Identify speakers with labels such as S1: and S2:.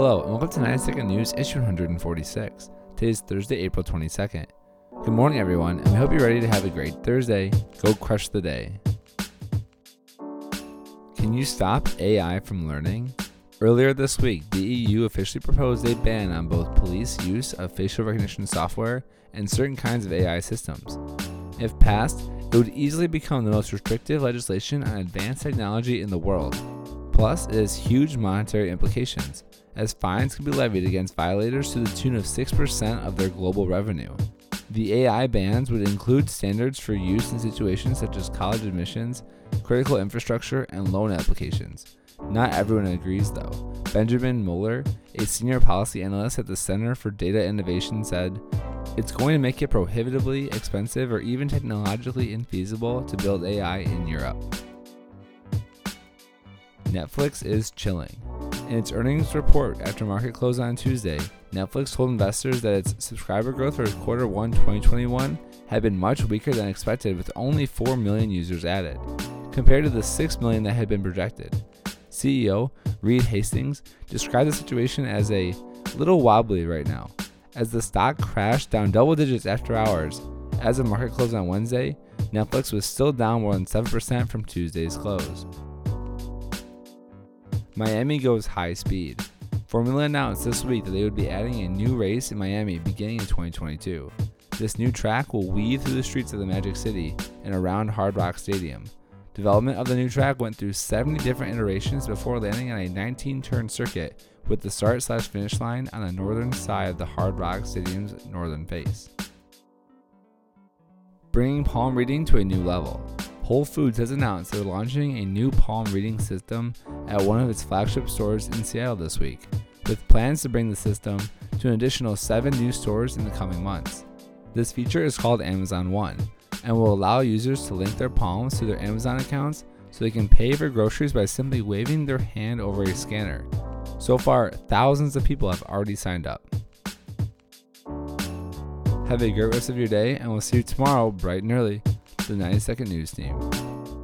S1: Hello, and welcome to 90 Second News, issue 146. Today is Thursday, April 22nd. Good morning, everyone, and we hope you're ready to have a great Thursday. Go crush the day. Can you stop AI from learning? Earlier this week, the EU officially proposed a ban on both police use of facial recognition software and certain kinds of AI systems. If passed, it would easily become the most restrictive legislation on advanced technology in the world. Plus, it has huge monetary implications, as fines can be levied against violators to the tune of 6% of their global revenue. The AI bans would include standards for use in situations such as college admissions, critical infrastructure, and loan applications. Not everyone agrees, though. Benjamin Mueller, a senior policy analyst at the Center for Data Innovation, said, It's going to make it prohibitively expensive or even technologically infeasible to build AI in Europe. Netflix is chilling. In its earnings report after market close on Tuesday, Netflix told investors that its subscriber growth for quarter 1 2021 had been much weaker than expected with only 4 million users added, compared to the 6 million that had been projected. CEO Reed Hastings described the situation as a little wobbly right now, as the stock crashed down double digits after hours. As the market closed on Wednesday, Netflix was still down more than 7% from Tuesday's close. Miami goes high speed. Formula announced this week that they would be adding a new race in Miami beginning in 2022. This new track will weave through the streets of the Magic City and around Hard Rock Stadium. Development of the new track went through 70 different iterations before landing on a 19 turn circuit with the start slash finish line on the northern side of the Hard Rock Stadium's northern face. Bringing palm reading to a new level. Whole Foods has announced they're launching a new palm reading system at one of its flagship stores in Seattle this week, with plans to bring the system to an additional seven new stores in the coming months. This feature is called Amazon One and will allow users to link their palms to their Amazon accounts so they can pay for groceries by simply waving their hand over a scanner. So far, thousands of people have already signed up. Have a great rest of your day, and we'll see you tomorrow bright and early the 90 Second News team.